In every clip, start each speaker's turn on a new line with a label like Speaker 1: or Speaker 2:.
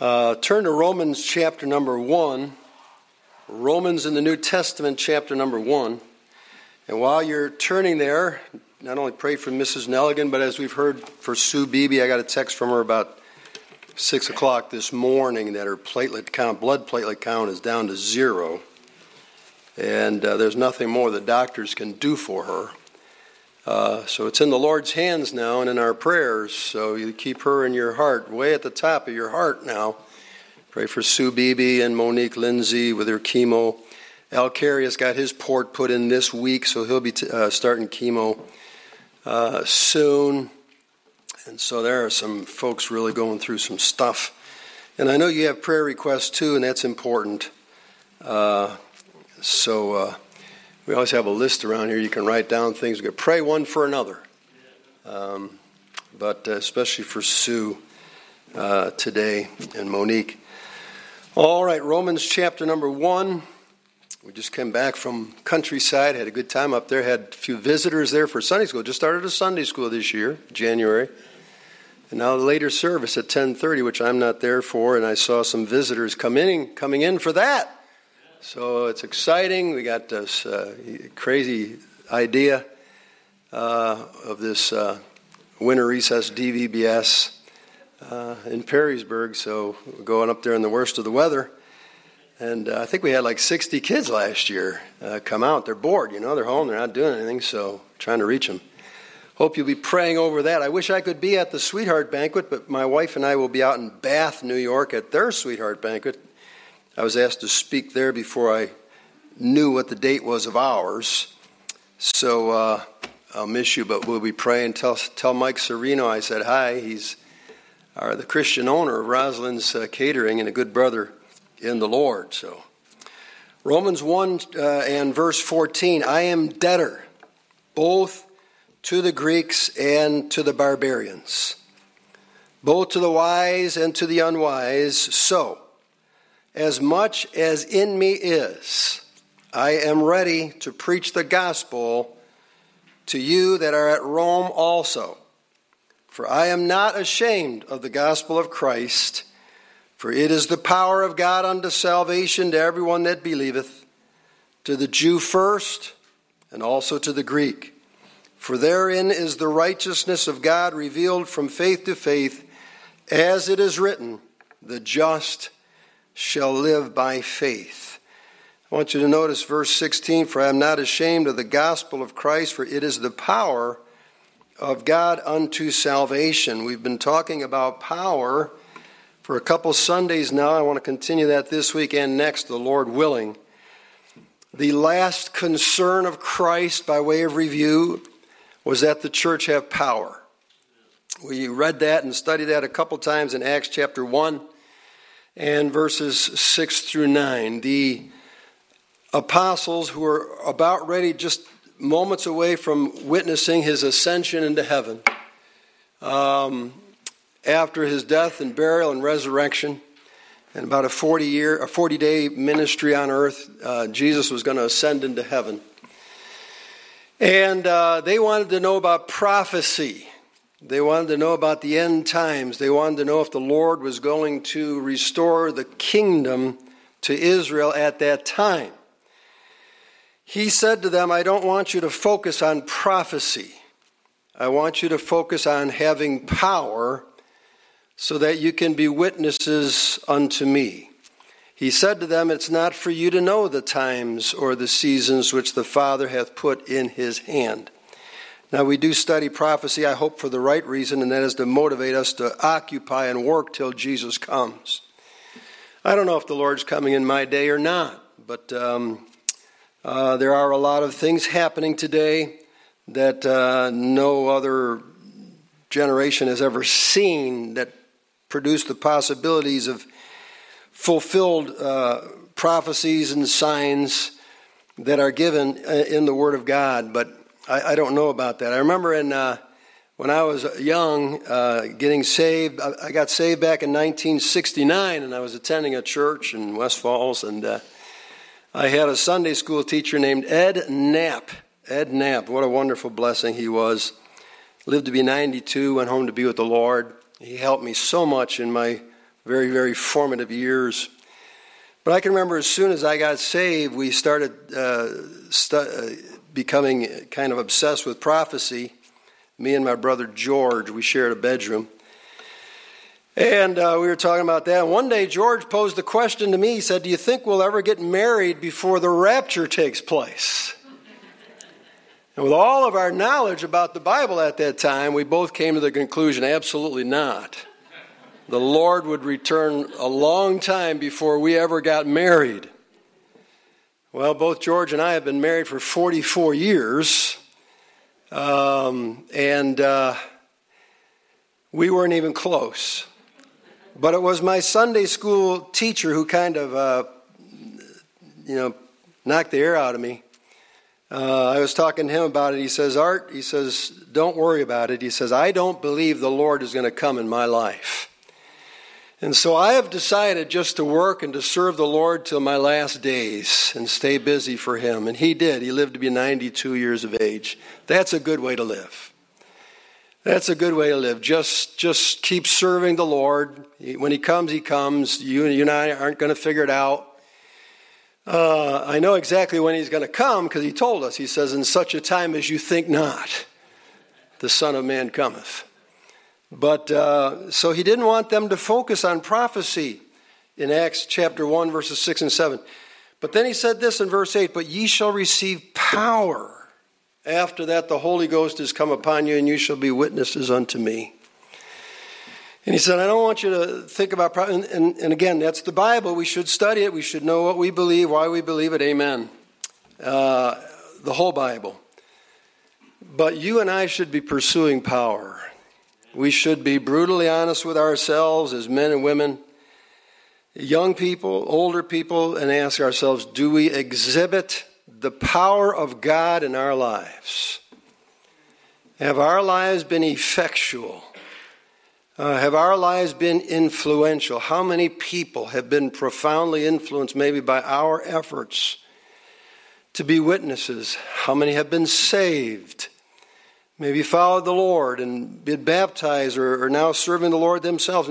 Speaker 1: Uh, turn to Romans chapter number 1. Romans in the New Testament, chapter number 1. And while you're turning there, not only pray for Mrs. Nelligan, but as we've heard for Sue Beebe, I got a text from her about 6 o'clock this morning that her platelet count, blood platelet count, is down to zero. And uh, there's nothing more the doctors can do for her. Uh, so it's in the Lord's hands now and in our prayers. So you keep her in your heart, way at the top of your heart now. Pray for Sue Beebe and Monique Lindsay with her chemo. Al Carey has got his port put in this week, so he'll be t- uh, starting chemo uh, soon. And so there are some folks really going through some stuff. And I know you have prayer requests too, and that's important. Uh, so uh, we always have a list around here. You can write down things. We can pray one for another. Um, but uh, especially for Sue uh, today and Monique. All right, Romans chapter number one. We just came back from countryside, had a good time up there, had a few visitors there for Sunday school. Just started a Sunday school this year, January. And now the later service at 10:30, which I'm not there for, and I saw some visitors come in, coming in for that. So it's exciting. We got this uh, crazy idea uh, of this uh, winter recess DVBS uh, in Perrysburg. So going up there in the worst of the weather. And uh, I think we had like 60 kids last year uh, come out. They're bored, you know, they're home, they're not doing anything, so trying to reach them. Hope you'll be praying over that. I wish I could be at the Sweetheart Banquet, but my wife and I will be out in Bath, New York at their Sweetheart Banquet I was asked to speak there before I knew what the date was of ours. So uh, I'll miss you, but we'll be praying. Tell, tell Mike Sereno I said hi. He's our, the Christian owner of Rosalind's uh, Catering and a good brother in the Lord. So Romans 1 uh, and verse 14 I am debtor both to the Greeks and to the barbarians, both to the wise and to the unwise. So, as much as in me is, I am ready to preach the gospel to you that are at Rome also. For I am not ashamed of the gospel of Christ, for it is the power of God unto salvation to everyone that believeth, to the Jew first, and also to the Greek. For therein is the righteousness of God revealed from faith to faith, as it is written, the just shall live by faith. I want you to notice verse 16 For I am not ashamed of the gospel of Christ, for it is the power of God unto salvation. We've been talking about power for a couple Sundays now. I want to continue that this week and next, the Lord willing. The last concern of Christ, by way of review, was that the church have power. We read that and studied that a couple times in Acts chapter 1 and verses 6 through 9. The apostles who are about ready, just moments away from witnessing his ascension into heaven, um, after his death and burial and resurrection, and about a 40 year, a 40 day ministry on earth, uh, Jesus was going to ascend into heaven. And uh, they wanted to know about prophecy. They wanted to know about the end times. They wanted to know if the Lord was going to restore the kingdom to Israel at that time. He said to them, I don't want you to focus on prophecy. I want you to focus on having power so that you can be witnesses unto me. He said to them, It's not for you to know the times or the seasons which the Father hath put in his hand. Now, we do study prophecy, I hope, for the right reason, and that is to motivate us to occupy and work till Jesus comes. I don't know if the Lord's coming in my day or not, but um, uh, there are a lot of things happening today that uh, no other generation has ever seen that produce the possibilities of fulfilled uh, prophecies and signs that are given uh, in the Word of God. But I, I don't know about that. I remember in uh, when I was young, uh, getting saved. I, I, got saved back in 1969, and I was attending a church in West Falls, and uh, I had a Sunday school teacher named Ed Knapp. Ed Knapp, what a wonderful blessing he was. Lived to be 92, went home to be with the Lord. He helped me so much in my very, very formative years. But I can remember as soon as I got saved, we started uh, stu- uh, becoming kind of obsessed with prophecy. Me and my brother George, we shared a bedroom. And uh, we were talking about that. One day, George posed the question to me. He said, Do you think we'll ever get married before the rapture takes place? And with all of our knowledge about the Bible at that time, we both came to the conclusion absolutely not. The Lord would return a long time before we ever got married. Well, both George and I have been married for 44 years. Um, and uh, we weren't even close. But it was my Sunday school teacher who kind of, uh, you know, knocked the air out of me uh, I was talking to him about it. He says, Art, he says, don't worry about it. He says, I don't believe the Lord is going to come in my life. And so I have decided just to work and to serve the Lord till my last days and stay busy for Him. And He did. He lived to be 92 years of age. That's a good way to live. That's a good way to live. Just, just keep serving the Lord. When He comes, He comes. You, you and I aren't going to figure it out. Uh, I know exactly when he's going to come because he told us. He says, In such a time as you think not, the Son of Man cometh. But uh, so he didn't want them to focus on prophecy in Acts chapter 1, verses 6 and 7. But then he said this in verse 8 But ye shall receive power. After that, the Holy Ghost is come upon you, and you shall be witnesses unto me. And he said, I don't want you to think about, and, and, and, again, that's the Bible. We should study it. We should know what we believe, why we believe it. Amen. Uh, the whole Bible. But you and I should be pursuing power. We should be brutally honest with ourselves as men and women, young people, older people, and ask ourselves do we exhibit the power of God in our lives? Have our lives been effectual? Uh, have our lives been influential? How many people have been profoundly influenced, maybe by our efforts to be witnesses? How many have been saved? Maybe followed the Lord and been baptized or are now serving the Lord themselves.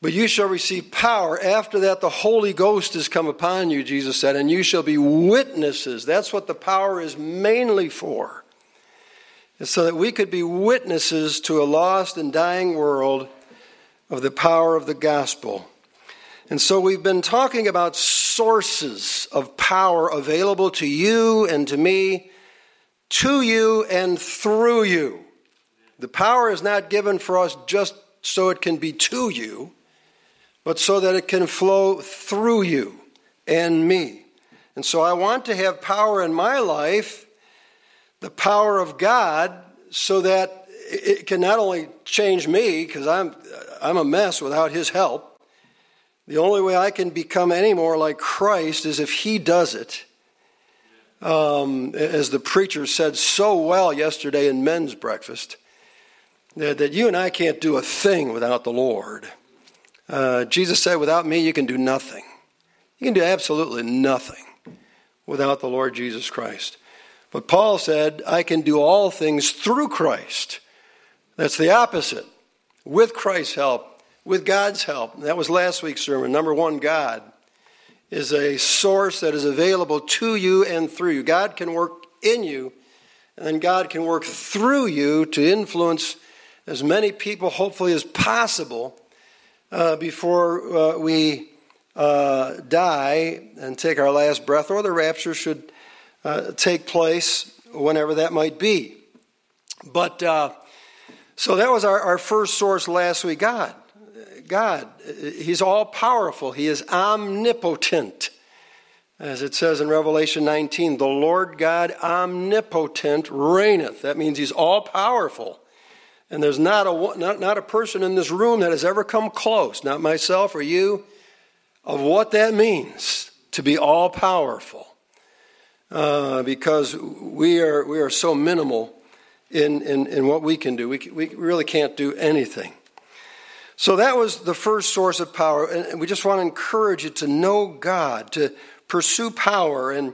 Speaker 1: But you shall receive power. After that, the Holy Ghost has come upon you, Jesus said, and you shall be witnesses. That's what the power is mainly for so that we could be witnesses to a lost and dying world of the power of the gospel. And so we've been talking about sources of power available to you and to me, to you and through you. The power is not given for us just so it can be to you, but so that it can flow through you and me. And so I want to have power in my life the power of God so that it can not only change me, because I'm, I'm a mess without His help. The only way I can become any more like Christ is if He does it. Um, as the preacher said so well yesterday in men's breakfast, that, that you and I can't do a thing without the Lord. Uh, Jesus said, Without me, you can do nothing. You can do absolutely nothing without the Lord Jesus Christ. But Paul said, I can do all things through Christ. That's the opposite. With Christ's help, with God's help. That was last week's sermon. Number one, God is a source that is available to you and through you. God can work in you, and then God can work through you to influence as many people, hopefully, as possible uh, before uh, we uh, die and take our last breath, or the rapture should uh, take place whenever that might be. But uh, so that was our, our first source last week God. God, He's all powerful, He is omnipotent. As it says in Revelation 19, the Lord God omnipotent reigneth. That means He's all powerful. And there's not a, not, not a person in this room that has ever come close, not myself or you, of what that means to be all powerful uh, because we are, we are so minimal in, in, in what we can do. We, we really can't do anything. So that was the first source of power. And we just want to encourage you to know God, to pursue power, and,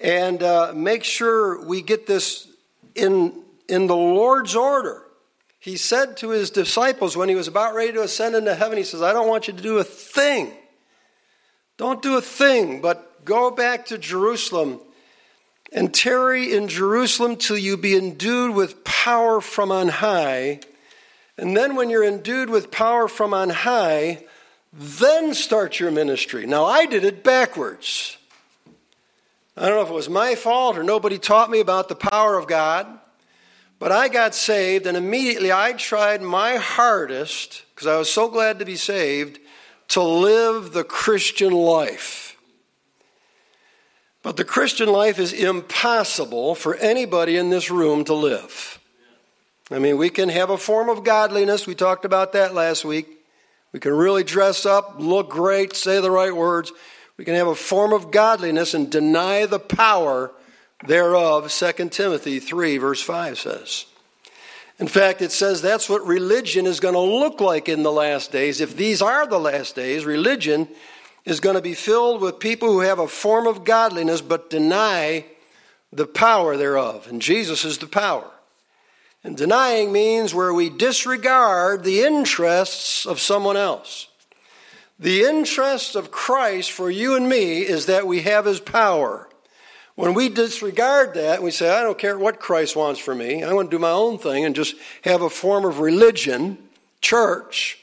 Speaker 1: and uh, make sure we get this in, in the Lord's order. he said to his disciples when he was about ready to ascend into heaven, he says, I don't want you to do a thing. Don't do a thing, but go back to Jerusalem and tarry in Jerusalem till you be endued with power from on high. And then, when you're endued with power from on high, then start your ministry. Now, I did it backwards. I don't know if it was my fault or nobody taught me about the power of God, but I got saved, and immediately I tried my hardest, because I was so glad to be saved, to live the Christian life. But the Christian life is impossible for anybody in this room to live. I mean, we can have a form of godliness. We talked about that last week. We can really dress up, look great, say the right words. We can have a form of godliness and deny the power thereof, 2 Timothy 3, verse 5 says. In fact, it says that's what religion is going to look like in the last days. If these are the last days, religion is going to be filled with people who have a form of godliness but deny the power thereof. And Jesus is the power. And denying means where we disregard the interests of someone else. The interest of Christ for you and me is that we have his power. When we disregard that, we say, I don't care what Christ wants for me. I want to do my own thing and just have a form of religion, church.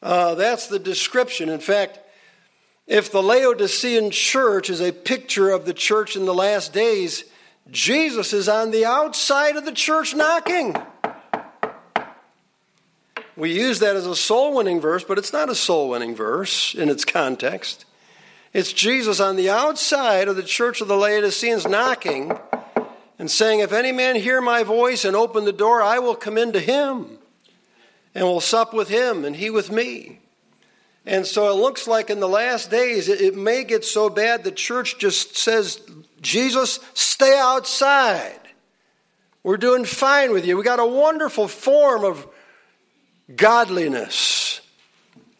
Speaker 1: Uh, that's the description. In fact, if the Laodicean church is a picture of the church in the last days, Jesus is on the outside of the church knocking. We use that as a soul winning verse, but it's not a soul winning verse in its context. It's Jesus on the outside of the church of the Laodiceans knocking and saying, If any man hear my voice and open the door, I will come into him and will sup with him and he with me. And so it looks like in the last days, it, may get so bad the church just says, Jesus, stay outside. We're doing fine with you. We got a wonderful form of godliness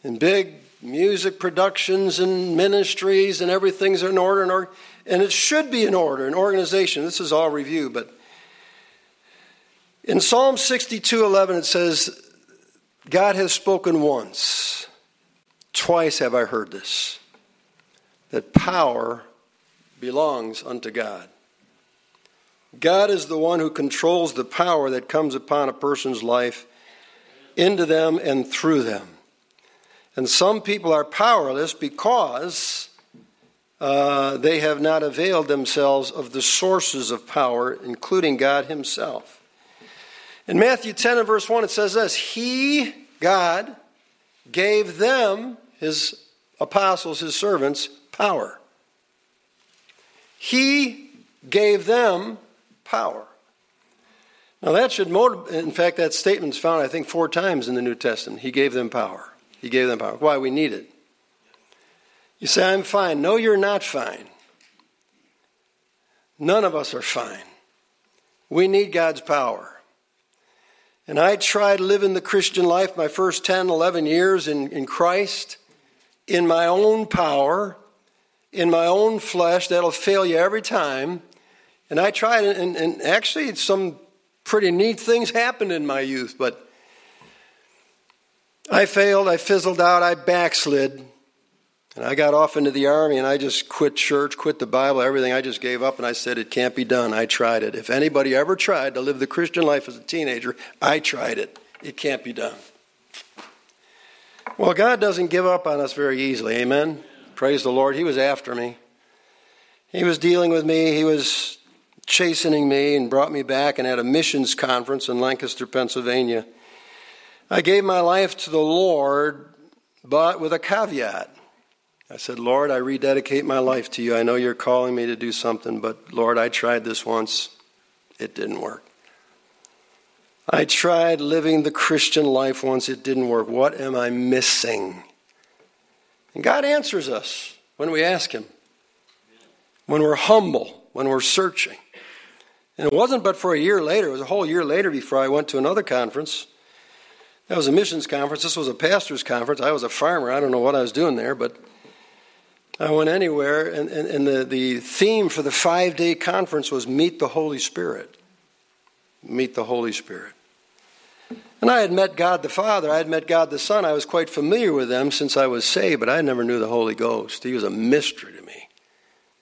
Speaker 1: and big music productions and ministries and everything's in order and, or, and it should be in order an organization this is all review but in psalm 62 11 it says god has spoken once Twice have I heard this that power belongs unto God. God is the one who controls the power that comes upon a person's life into them and through them. And some people are powerless because uh, they have not availed themselves of the sources of power, including God Himself. In Matthew 10 and verse 1, it says this He, God, gave them his apostles, his servants, power. He gave them power. Now, that should motivate, in fact, that statement's found, I think, four times in the New Testament. He gave them power. He gave them power. Why? We need it. You say, I'm fine. No, you're not fine. None of us are fine. We need God's power. And I tried living the Christian life my first 10, 11 years in, in Christ in my own power, in my own flesh. That'll fail you every time. And I tried, and, and actually, some pretty neat things happened in my youth, but I failed, I fizzled out, I backslid. And I got off into the army and I just quit church, quit the Bible, everything. I just gave up and I said, It can't be done. I tried it. If anybody ever tried to live the Christian life as a teenager, I tried it. It can't be done. Well, God doesn't give up on us very easily. Amen. Praise the Lord. He was after me. He was dealing with me. He was chastening me and brought me back and had a missions conference in Lancaster, Pennsylvania. I gave my life to the Lord, but with a caveat. I said, Lord, I rededicate my life to you. I know you're calling me to do something, but Lord, I tried this once. It didn't work. I tried living the Christian life once, it didn't work. What am I missing? And God answers us when we ask Him, when we're humble, when we're searching. And it wasn't but for a year later, it was a whole year later before I went to another conference. That was a missions conference. This was a pastor's conference. I was a farmer. I don't know what I was doing there, but I went anywhere. And, and, and the, the theme for the five day conference was Meet the Holy Spirit meet the Holy Spirit. And I had met God the Father, I had met God the Son. I was quite familiar with them since I was saved, but I never knew the Holy Ghost. He was a mystery to me.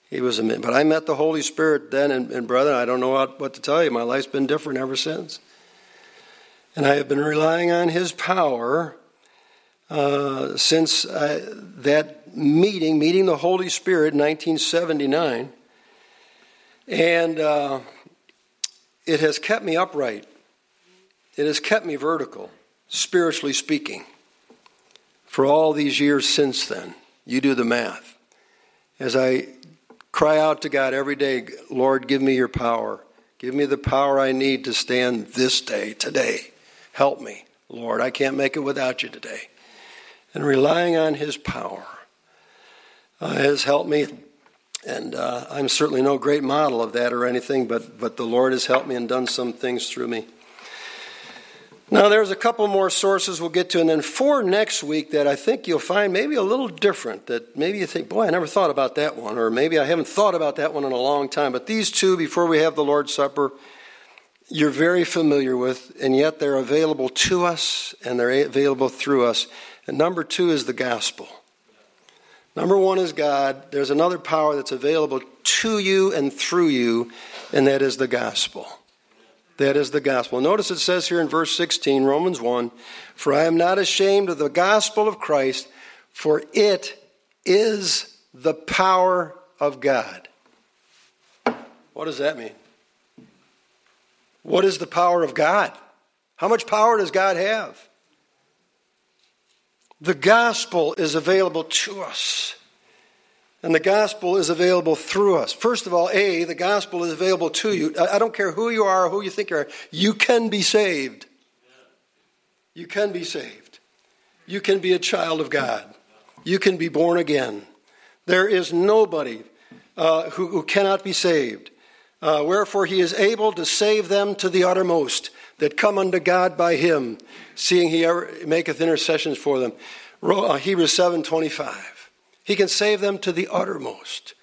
Speaker 1: He was a but I met the Holy Spirit then, and, and brother, I don't know what, what to tell you. My life's been different ever since. And I have been relying on His power uh, since I, that meeting, meeting the Holy Spirit in 1979. And uh, it has kept me upright. It has kept me vertical, spiritually speaking, for all these years since then. You do the math. As I cry out to God every day, Lord, give me your power. Give me the power I need to stand this day, today. Help me, Lord. I can't make it without you today. And relying on His power uh, has helped me. And uh, I'm certainly no great model of that or anything, but, but the Lord has helped me and done some things through me. Now, there's a couple more sources we'll get to, and then four next week that I think you'll find maybe a little different. That maybe you think, boy, I never thought about that one, or maybe I haven't thought about that one in a long time. But these two, before we have the Lord's Supper, you're very familiar with, and yet they're available to us and they're available through us. And number two is the gospel. Number one is God. There's another power that's available to you and through you, and that is the gospel. That is the gospel. Notice it says here in verse 16, Romans 1 For I am not ashamed of the gospel of Christ, for it is the power of God. What does that mean? What is the power of God? How much power does God have? The gospel is available to us. And the gospel is available through us. First of all, A, the gospel is available to you. I don't care who you are or who you think you are, you can be saved. You can be saved. You can be a child of God. You can be born again. There is nobody uh, who, who, cannot be saved. Uh, wherefore, he is able to save them to the uttermost that come unto God by him, seeing he ever maketh intercessions for them. Uh, Hebrews 7 25. He can save them to the uttermost.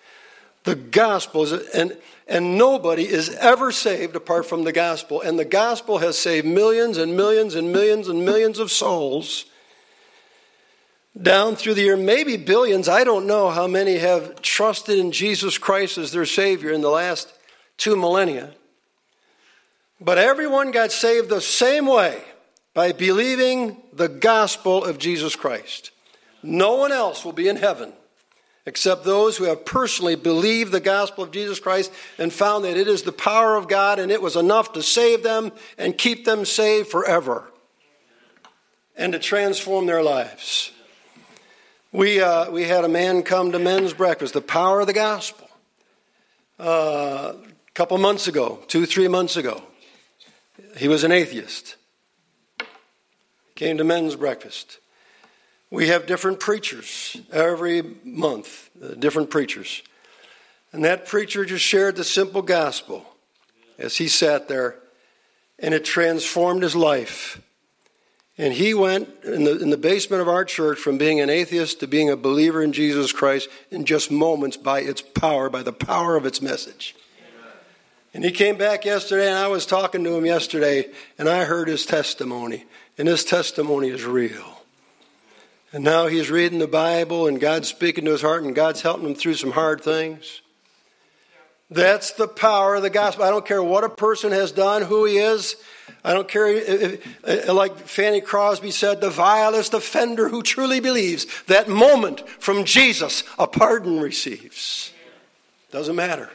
Speaker 1: The gospel is, and, and nobody is ever saved apart from the gospel. And the gospel has saved millions and millions and millions and millions of souls down through the year, maybe billions. I don't know how many have trusted in Jesus Christ as their Savior in the last two millennia. But everyone got saved the same way by believing the gospel of Jesus Christ. No one else will be in heaven except those who have personally believed the gospel of Jesus Christ and found that it is the power of God and it was enough to save them and keep them saved forever and to transform their lives. We, uh, we had a man come to men's breakfast, the power of the gospel, uh, a couple months ago, two, three months ago. He was an atheist. Came to men's breakfast. We have different preachers every month, uh, different preachers. And that preacher just shared the simple gospel as he sat there, and it transformed his life. And he went in the, in the basement of our church from being an atheist to being a believer in Jesus Christ in just moments by its power, by the power of its message. And he came back yesterday, and I was talking to him yesterday, and I heard his testimony. And his testimony is real. And now he's reading the Bible and God's speaking to his heart and God's helping him through some hard things. That's the power of the gospel. I don't care what a person has done, who he is. I don't care, if, like Fanny Crosby said, the vilest offender who truly believes. That moment from Jesus, a pardon receives. Doesn't matter.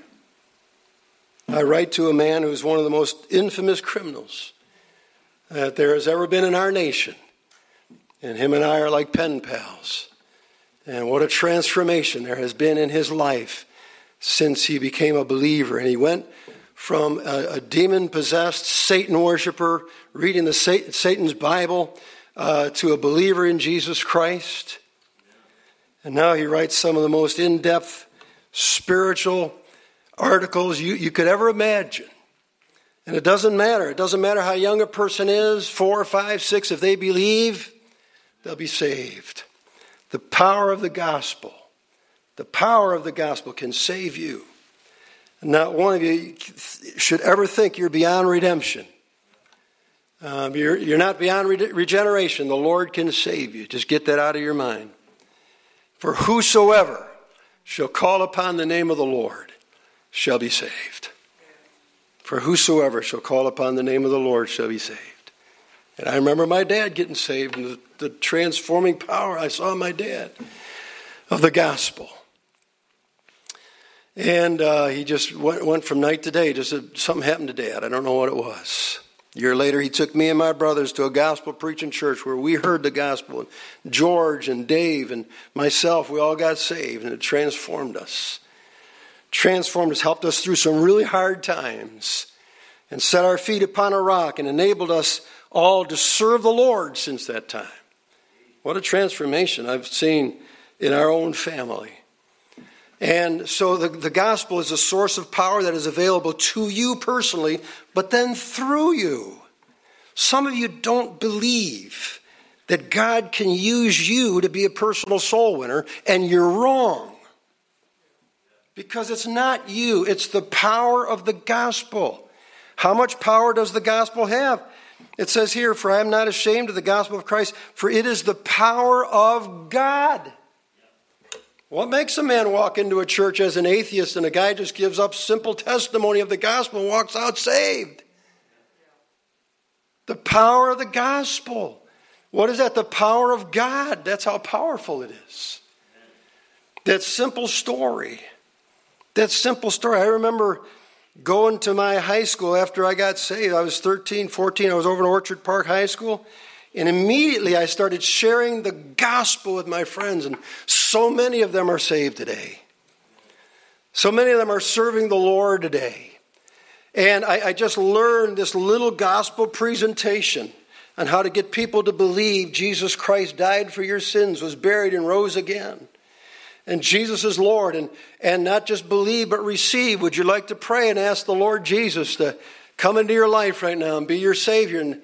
Speaker 1: I write to a man who's one of the most infamous criminals that there has ever been in our nation. And him and I are like pen pals. And what a transformation there has been in his life since he became a believer. And he went from a, a demon possessed Satan worshiper, reading the Satan's Bible, uh, to a believer in Jesus Christ. And now he writes some of the most in depth spiritual articles you, you could ever imagine. And it doesn't matter. It doesn't matter how young a person is four, five, six, if they believe, they'll be saved. The power of the gospel, the power of the gospel can save you. Not one of you should ever think you're beyond redemption. Um, you're, you're not beyond re- regeneration. The Lord can save you. Just get that out of your mind. For whosoever shall call upon the name of the Lord shall be saved. For whosoever shall call upon the name of the Lord shall be saved. And I remember my dad getting saved and the, the transforming power I saw in my dad of the gospel. And uh, he just went, went, from night to day. Just something happened to dad. I don't know what it was. A year later, he took me and my brothers to a gospel preaching church where we heard the gospel. And George and Dave and myself, we all got saved, and it transformed us. Transformed us, helped us through some really hard times, and set our feet upon a rock and enabled us all to serve the Lord since that time. What a transformation I've seen in our own family. And so the, the gospel is a source of power that is available to you personally, but then through you. Some of you don't believe that God can use you to be a personal soul winner, and you're wrong. Because it's not you, it's the power of the gospel. How much power does the gospel have? It says here, For I am not ashamed of the gospel of Christ, for it is the power of God what makes a man walk into a church as an atheist and a guy just gives up simple testimony of the gospel and walks out saved? The power of the gospel. What is that? The power of God. That's how powerful it is. That simple story. That simple story. I remember going to my high school after I got saved. I was 13, 14. I was over in Orchard Park High School. And immediately I started sharing the gospel with my friends, and so many of them are saved today. So many of them are serving the Lord today. And I, I just learned this little gospel presentation on how to get people to believe Jesus Christ died for your sins, was buried, and rose again. And Jesus is Lord, and, and not just believe, but receive. Would you like to pray and ask the Lord Jesus to come into your life right now and be your Savior? And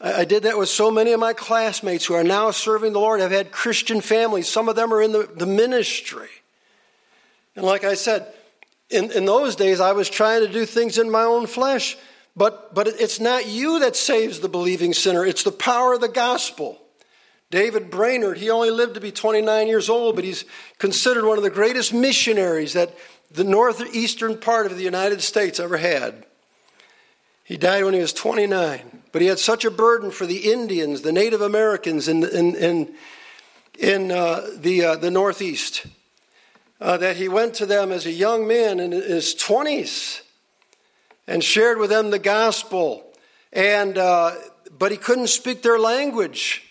Speaker 1: I did that with so many of my classmates who are now serving the Lord. I've had Christian families. Some of them are in the, the ministry. And like I said, in, in those days, I was trying to do things in my own flesh. But, but it's not you that saves the believing sinner, it's the power of the gospel. David Brainerd, he only lived to be 29 years old, but he's considered one of the greatest missionaries that the northeastern part of the United States ever had. He died when he was 29. But he had such a burden for the Indians, the Native Americans in, in, in, in uh, the, uh, the Northeast, uh, that he went to them as a young man in his 20s and shared with them the gospel. And, uh, but he couldn't speak their language.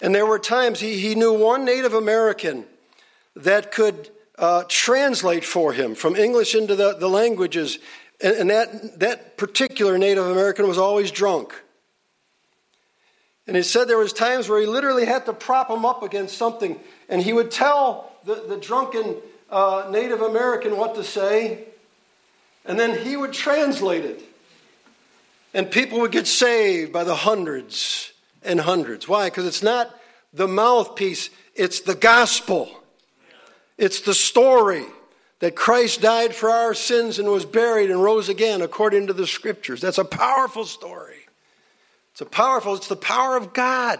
Speaker 1: And there were times he, he knew one Native American that could uh, translate for him from English into the, the languages and, and that, that particular Native American was always drunk. And he said there was times where he literally had to prop him up against something, and he would tell the, the drunken uh, Native American what to say, and then he would translate it. And people would get saved by the hundreds and hundreds. Why? Because it's not the mouthpiece, it's the gospel. It's the story that Christ died for our sins and was buried and rose again according to the scriptures. That's a powerful story. It's a powerful, it's the power of God.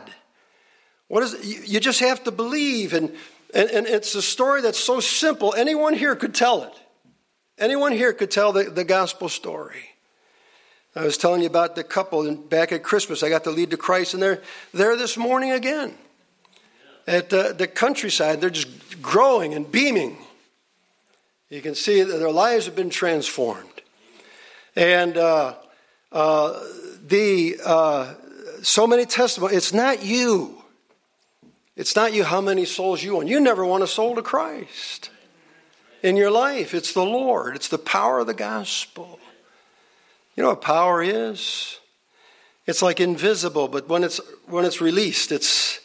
Speaker 1: What is it? You just have to believe. And, and, and it's a story that's so simple. Anyone here could tell it. Anyone here could tell the, the gospel story. I was telling you about the couple back at Christmas. I got to lead to Christ, and they're there this morning again at the countryside. They're just growing and beaming. You can see that their lives have been transformed. And uh, uh, the uh, so many testimonies. It's not you. It's not you how many souls you want. You never want a soul to Christ in your life. It's the Lord. It's the power of the gospel. You know what power is? It's like invisible, but when it's when it's released, it's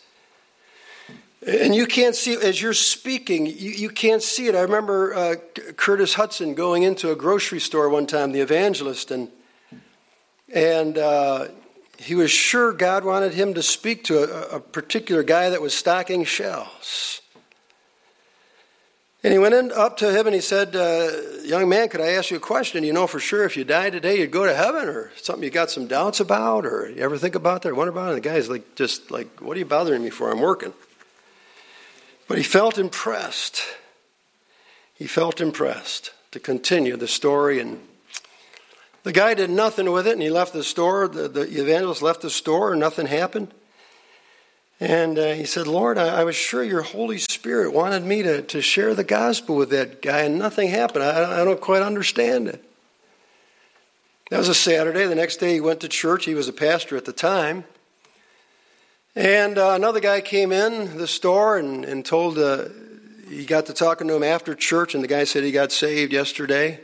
Speaker 1: and you can't see, as you're speaking, you, you can't see it. I remember uh, Curtis Hutson going into a grocery store one time, the evangelist, and, and uh, he was sure God wanted him to speak to a, a particular guy that was stocking shelves. And he went in, up to him and he said, uh, Young man, could I ask you a question? You know for sure if you died today, you'd go to heaven or something you got some doubts about or you ever think about that or wonder about it? And the guy's like, just like, what are you bothering me for? I'm working. But he felt impressed. He felt impressed to continue the story. And the guy did nothing with it and he left the store. The, the evangelist left the store and nothing happened. And uh, he said, Lord, I, I, was sure your Holy Spirit wanted me to, to share the gospel with that guy, and nothing happened. I, I don't quite understand it. That was a Saturday. The next day he went to church. He was a pastor at the time. And uh, another guy came in the store and, and told, uh, he got to talking to him after church, and the guy said he got saved yesterday.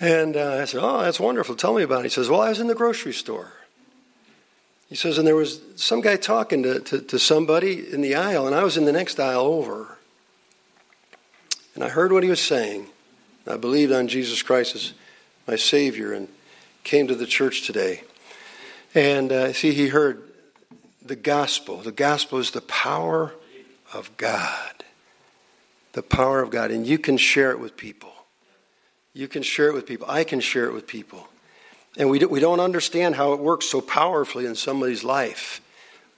Speaker 1: And uh, I said, Oh, that's wonderful. Tell me about it. He says, Well, I was in the grocery store. He says, and there was some guy talking to, to, to somebody in the aisle, and I was in the next aisle over. And I heard what he was saying. I believed on Jesus Christ as my Savior and came to the church today. And uh, see, he heard the gospel. The gospel is the power of God. The power of God. And you can share it with people. You can share it with people. I can share it with people. And we, do, we don't understand how it works so powerfully in somebody's life.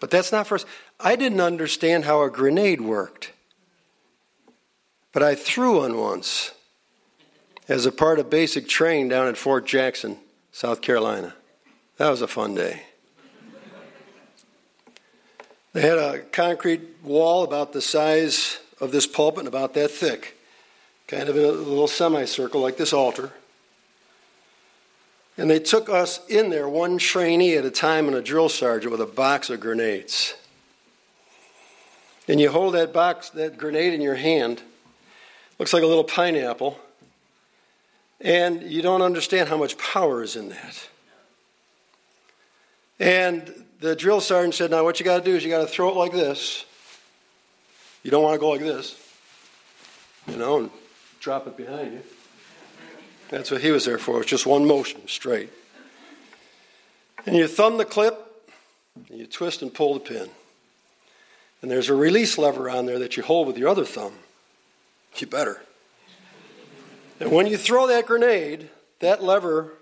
Speaker 1: But that's not for us. I didn't understand how a grenade worked. But I threw one once as a part of basic training down at Fort Jackson, South Carolina. That was a fun day. They had a concrete wall about the size of this pulpit, and about that thick, kind of in a little semicircle like this altar. And they took us in there, one trainee at a time, and a drill sergeant with a box of grenades. And you hold that box, that grenade in your hand, looks like a little pineapple, and you don't understand how much power is in that. And the drill sergeant said, Now, what you got to do is you got to throw it like this. You don't want to go like this, you know, and drop it behind you. That's what he was there for. It's just one motion, straight. And you thumb the clip, and you twist and pull the pin. And there's a release lever on there that you hold with your other thumb. You better. And when you throw that grenade, that lever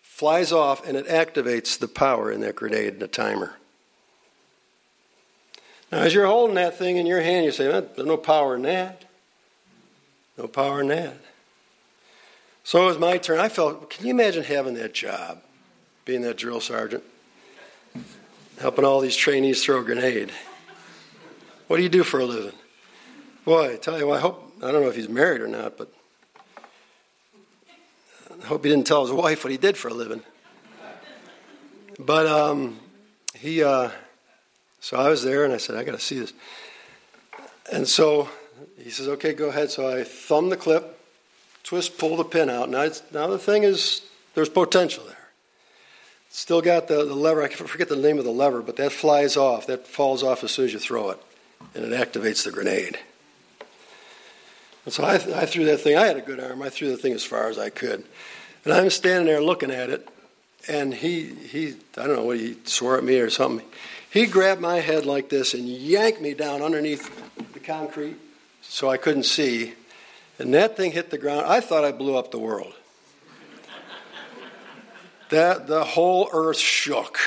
Speaker 1: flies off and it activates the power in that grenade and the timer. Now, as you're holding that thing in your hand, you say, There's no power in that. No power in that. So it was my turn. I felt, can you imagine having that job, being that drill sergeant, helping all these trainees throw a grenade? What do you do for a living? Boy, I tell you I hope, I don't know if he's married or not, but I hope he didn't tell his wife what he did for a living. But um, he, uh, so I was there and I said, I got to see this. And so he says, okay, go ahead. So I thumbed the clip twist, pull the pin out. Now, now the thing is, there's potential there. Still got the, the lever, I forget the name of the lever, but that flies off. That falls off as soon as you throw it, and it activates the grenade. And so I, I threw that thing, I had a good arm, I threw the thing as far as I could. And I'm standing there looking at it, and he, he I don't know what he swore at me or something. He grabbed my head like this and yanked me down underneath the concrete so I couldn't see and that thing hit the ground. I thought I blew up the world. that the whole earth shook.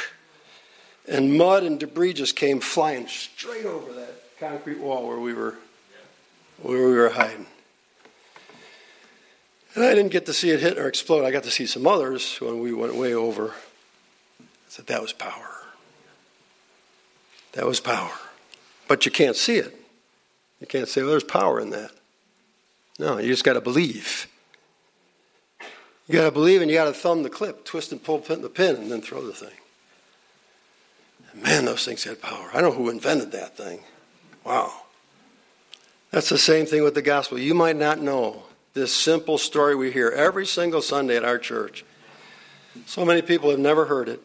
Speaker 1: And mud and debris just came flying straight over that concrete wall where we were where we were hiding. And I didn't get to see it hit or explode. I got to see some others when we went way over. I said, that was power. That was power. But you can't see it. You can't say, well, there's power in that. No, you just got to believe. You got to believe and you got to thumb the clip, twist and pull the pin, and then throw the thing. And man, those things had power. I don't know who invented that thing. Wow. That's the same thing with the gospel. You might not know this simple story we hear every single Sunday at our church. So many people have never heard it.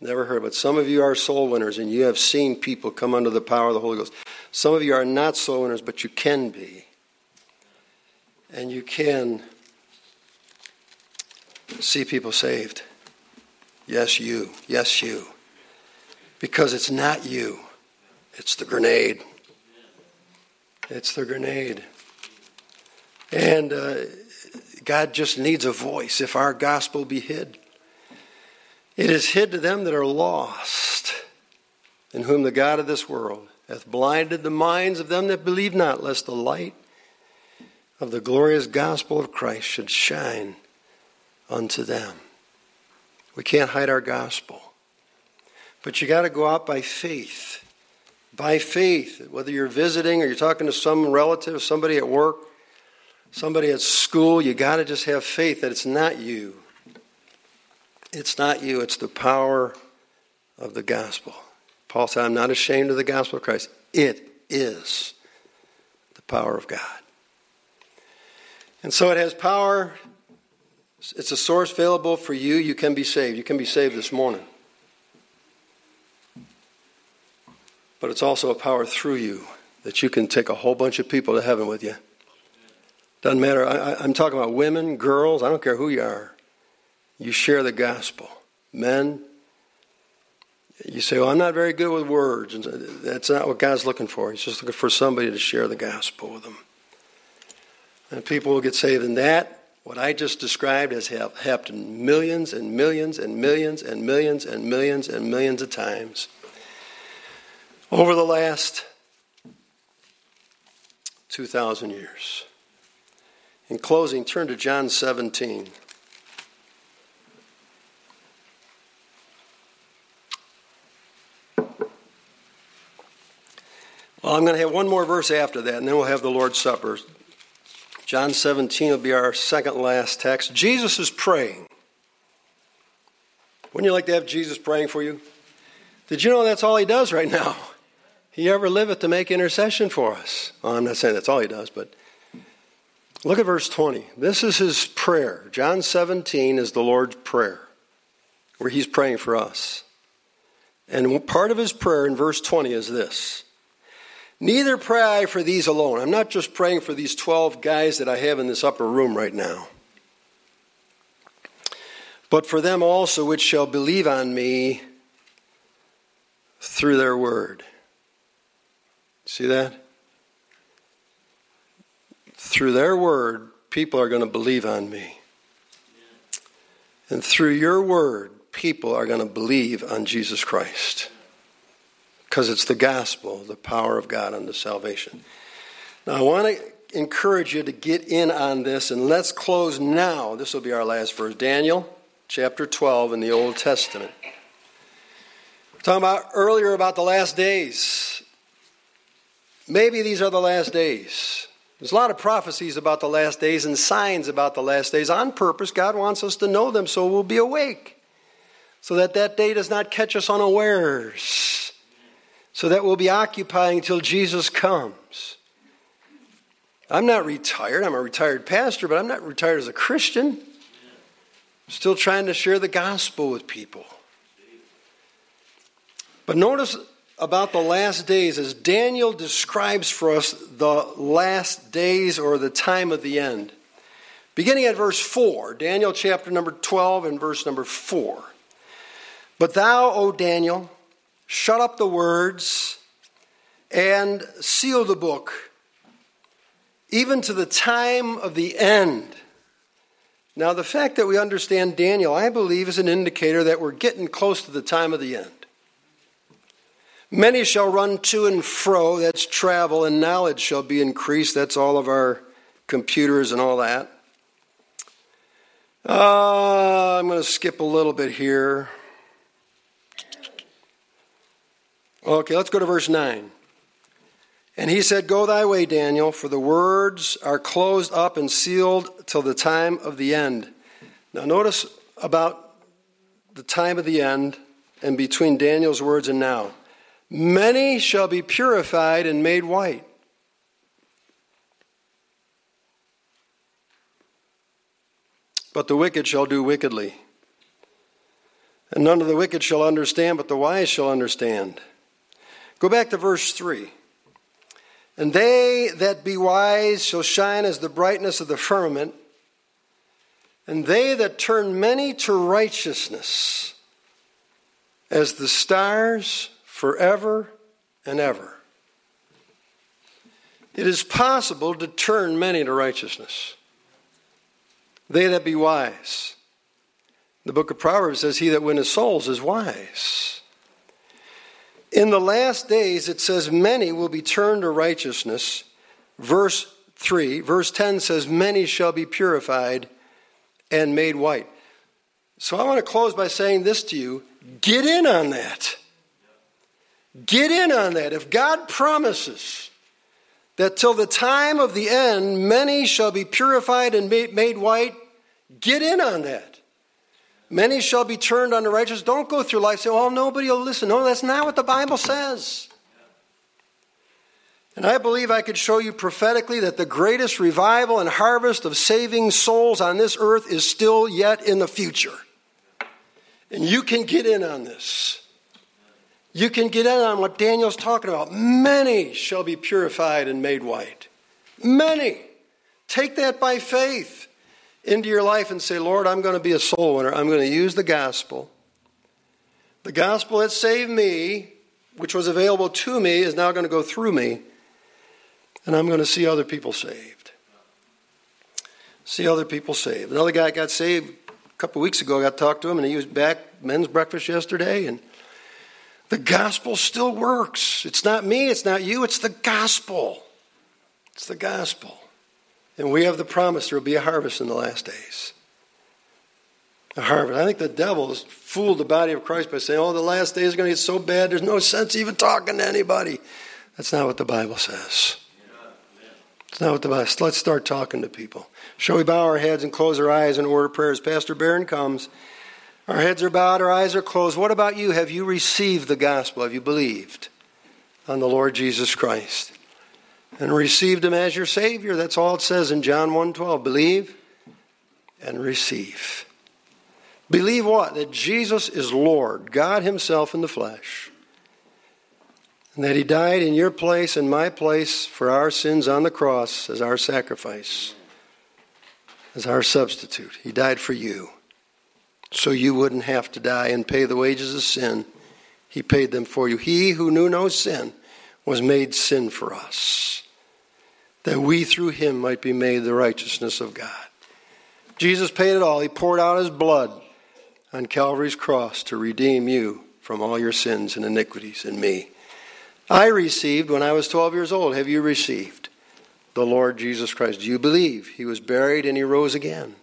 Speaker 1: Never heard, but some of you are soul winners and you have seen people come under the power of the Holy Ghost. Some of you are not soul winners, but you can be and you can see people saved. Yes, you. Yes, you. Because it's not you, it's the grenade. It's the grenade. And uh, God just needs a voice if our gospel be hid. It is hid to them that are lost, in whom the God of this world hath blinded the minds of them that believe not, lest the light of the glorious gospel of Christ should shine unto them. We can't hide our gospel. But you got to go out by faith. By faith, whether you're visiting or you're talking to some relative, somebody at work, somebody at school, you got to just have faith that it's not you. It's not you, it's the power of the gospel. Paul said, I'm not ashamed of the gospel of Christ. It is the power of God. And so it has power. It's a source available for you. You can be saved. You can be saved this morning. But it's also a power through you that you can take a whole bunch of people to heaven with you. Doesn't matter. I, am talking about women, girls, I don't care who you are. You share the gospel. Men, you say, Well, I'm not very good with words. And that's not what God's looking for. He's just looking for somebody to share the gospel with them. And people will get saved. in that, what I just described, has happened millions and millions and millions and millions and millions and millions of times over the last 2,000 years. In closing, turn to John 17. Well, I'm going to have one more verse after that, and then we'll have the Lord's Supper. John 17 will be our second last text. Jesus is praying. Wouldn't you like to have Jesus praying for you? Did you know that's all he does right now? He ever liveth to make intercession for us. Well, I'm not saying that's all he does, but look at verse 20. This is his prayer. John 17 is the Lord's prayer, where he's praying for us. And part of his prayer in verse 20 is this Neither pray I for these alone. I'm not just praying for these 12 guys that I have in this upper room right now, but for them also which shall believe on me through their word. See that? Through their word, people are going to believe on me. And through your word, people are going to believe on Jesus Christ because it's the gospel, the power of God unto salvation. Now, I want to encourage you to get in on this, and let's close now. This will be our last verse Daniel chapter 12 in the Old Testament. We're talking about earlier about the last days. Maybe these are the last days. There's a lot of prophecies about the last days and signs about the last days on purpose. God wants us to know them so we'll be awake, so that that day does not catch us unawares so that we'll be occupying until Jesus comes. I'm not retired. I'm a retired pastor, but I'm not retired as a Christian. I'm still trying to share the gospel with people. But notice about the last days as Daniel describes for us the last days or the time of the end. Beginning at verse 4, Daniel chapter number 12 and verse number 4. But thou, O Daniel, shut up the words, and seal the book, even to the time of the end. Now, the fact that we understand Daniel, I believe, is an indicator that we're getting close to the time of the end. Many shall run to and fro, that's travel, and knowledge shall be increased. That's all of our computers and all that. Uh, I'm going to skip a little bit here. Okay, let's go to verse 9. And he said, Go thy way, Daniel, for the words are closed up and sealed till the time of the end. Now, notice about the time of the end and between Daniel's words and now. Many shall be purified and made white. But the wicked shall do wickedly. And none of the wicked shall understand, but the wise shall understand. Go back to verse 3. And they that be wise shall shine as the brightness of the firmament, and they that turn many to righteousness as the stars forever and ever. It is possible to turn many to righteousness. They that be wise. The book of Proverbs says, He that winneth souls is wise. In the last days, it says, Many will be turned to righteousness. Verse 3, verse 10 says, Many shall be purified and made white. So I want to close by saying this to you get in on that. Get in on that. If God promises, that till the time of the end, many shall be purified and made white. Get in on that. Many shall be turned unto righteousness. Don't go through life saying, oh, nobody will listen. No, that's not what the Bible says. And I believe I could show you prophetically that the greatest revival and harvest of saving souls on this earth is still yet in the future. And you can get in on this. You can get in on what Daniel's talking about. Many shall be purified and made white. Many. Take that by faith into your life and say, Lord, I'm going to be a soul winner. I'm going to use the gospel. The gospel that saved me, which was available to me, is now going to go through me. And I'm going to see other people saved. See other people saved. Another guy got saved a couple weeks ago. I got to talk to him, and he was back men's breakfast yesterday. And the gospel still works. It's not me, it's not you, it's the gospel. It's the gospel. And we have the promise there will be a harvest in the last days. A harvest. I think the devil has fooled the body of Christ by saying, oh, the last days are going to get so bad, there's no sense even talking to anybody. That's not what the Bible says. It's not what the Bible says. Let's start talking to people. Shall we bow our heads and close our eyes in order of prayers? Pastor Barron comes. Our heads are bowed, our eyes are closed. What about you? Have you received the gospel? Have you believed on the Lord Jesus Christ? And received him as your Savior. That's all it says in John 1:12. Believe and receive. Believe what? That Jesus is Lord, God Himself in the flesh. And that He died in your place and my place for our sins on the cross as our sacrifice, as our substitute. He died for you so you wouldn't have to die and pay the wages of sin. He paid them for you. He who knew no sin was made sin for us, that we through him might be made the righteousness of God. Jesus paid it all. He poured out his blood on Calvary's cross to redeem you from all your sins and iniquities and me. I received when I was 12 years old. Have you received the Lord Jesus Christ? Do you believe he was buried and he rose again?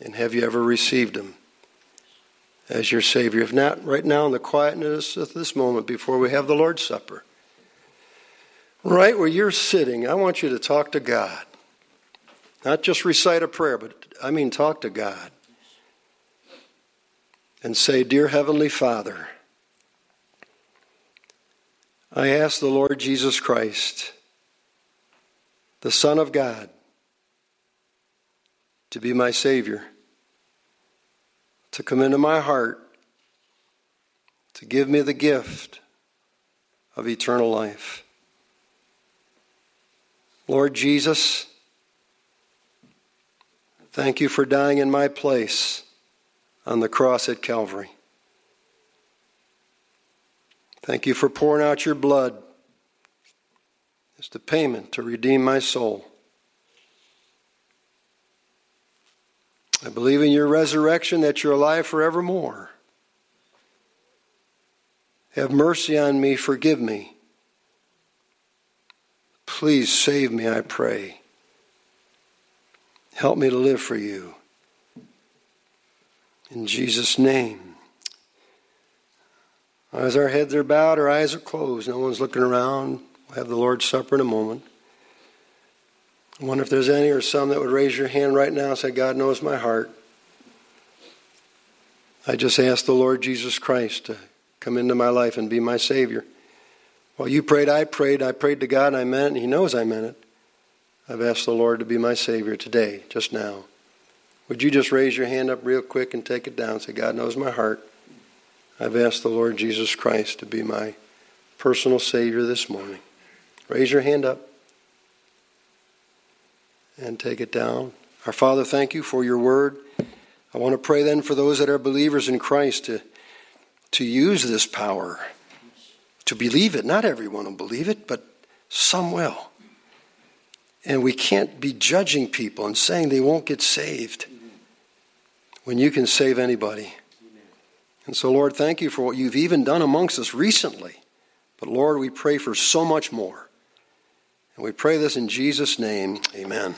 Speaker 1: And have you ever received Him as your Savior? If not, right now in the quietness of this moment before we have the Lord's Supper, right where you're sitting, I want you to talk to God. Not just recite a prayer, but I mean talk to God. And say, Dear Heavenly Father, I ask the Lord Jesus Christ, the Son of God, to be my Savior, to come into my heart, to give me the gift of eternal life. Lord Jesus, thank you for dying in my place on the cross at Calvary. Thank you for pouring out your blood as the payment to redeem my soul. I believe in your resurrection that you're alive forevermore. Have mercy on me, forgive me. Please save me, I pray. Help me to live for you. In Jesus' name. As our heads are bowed, our eyes are closed, no one's looking around. We'll have the Lord's Supper in a moment. I wonder if there's any or some that would raise your hand right now and say, God knows my heart. I just ask the Lord Jesus Christ to come into my life and be my Savior. While you prayed, I prayed. I prayed to God and I meant it, and He knows I meant it. I've asked the Lord to be my Savior today, just now. Would you just raise your hand up real quick and take it down? Say, God knows my heart. I've asked the Lord Jesus Christ to be my personal Savior this morning. Raise your hand up and take it down. Our Father, thank you for your word. I want to pray then for those that are believers in Christ to, to use this power, to believe it. Not everyone will believe it, but Some will. And we can't be judging people and saying they won't get saved when you can save anybody. And so, Lord, thank you for what you've even done amongst us recently. But, Lord, we pray for so much more. And we pray this in Jesus' name. Amen.